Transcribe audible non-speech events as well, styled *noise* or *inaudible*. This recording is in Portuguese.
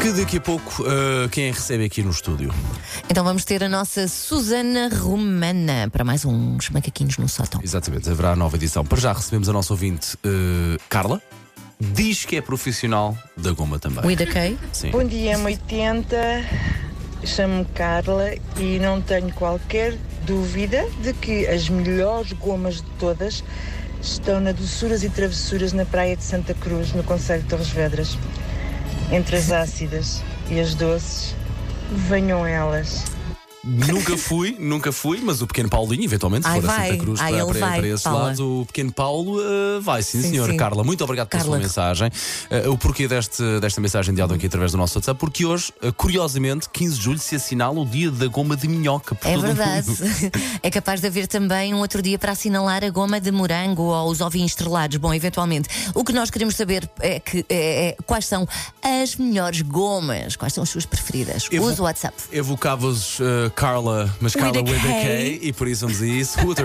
Que daqui a pouco uh, quem recebe aqui no estúdio? Então vamos ter a nossa Susana Romana para mais uns macaquinhos no sótão. Exatamente, haverá a nova edição. Para já recebemos a nossa ouvinte uh, Carla. Diz que é profissional da goma também. With a K? Sim. Bom dia, M80. Chamo-me Carla e não tenho qualquer dúvida de que as melhores gomas de todas estão na doçuras e travessuras na praia de Santa Cruz, no Conselho de Torres Vedras. Entre as ácidas e as doces, venham elas. Nunca fui, nunca fui, mas o pequeno Paulinho, eventualmente, se Ai, for a vai. Santa Cruz Ai, para, ele para, vai, para esse Paula. lado, o pequeno Paulo uh, vai, sim, Sim, senhor. sim. Carla, muito obrigado pela Carla. sua mensagem. Uh, o porquê deste, desta mensagem de áudio aqui através do nosso WhatsApp? Porque hoje, uh, curiosamente, 15 de julho, se assinala o dia da goma de minhoca. por É todo o verdade. mundo. *laughs* É capaz de haver também um outro dia para assinalar a goma de morango ou os ovinhos estrelados. Bom, eventualmente. O que nós queremos saber é, que, é- é quais são as melhores gomas, quais são as suas preferidas. Eu Use o WhatsApp. Evocava-vos uh, Carla, mas Carla with a K. K, e por isso vamos a isso.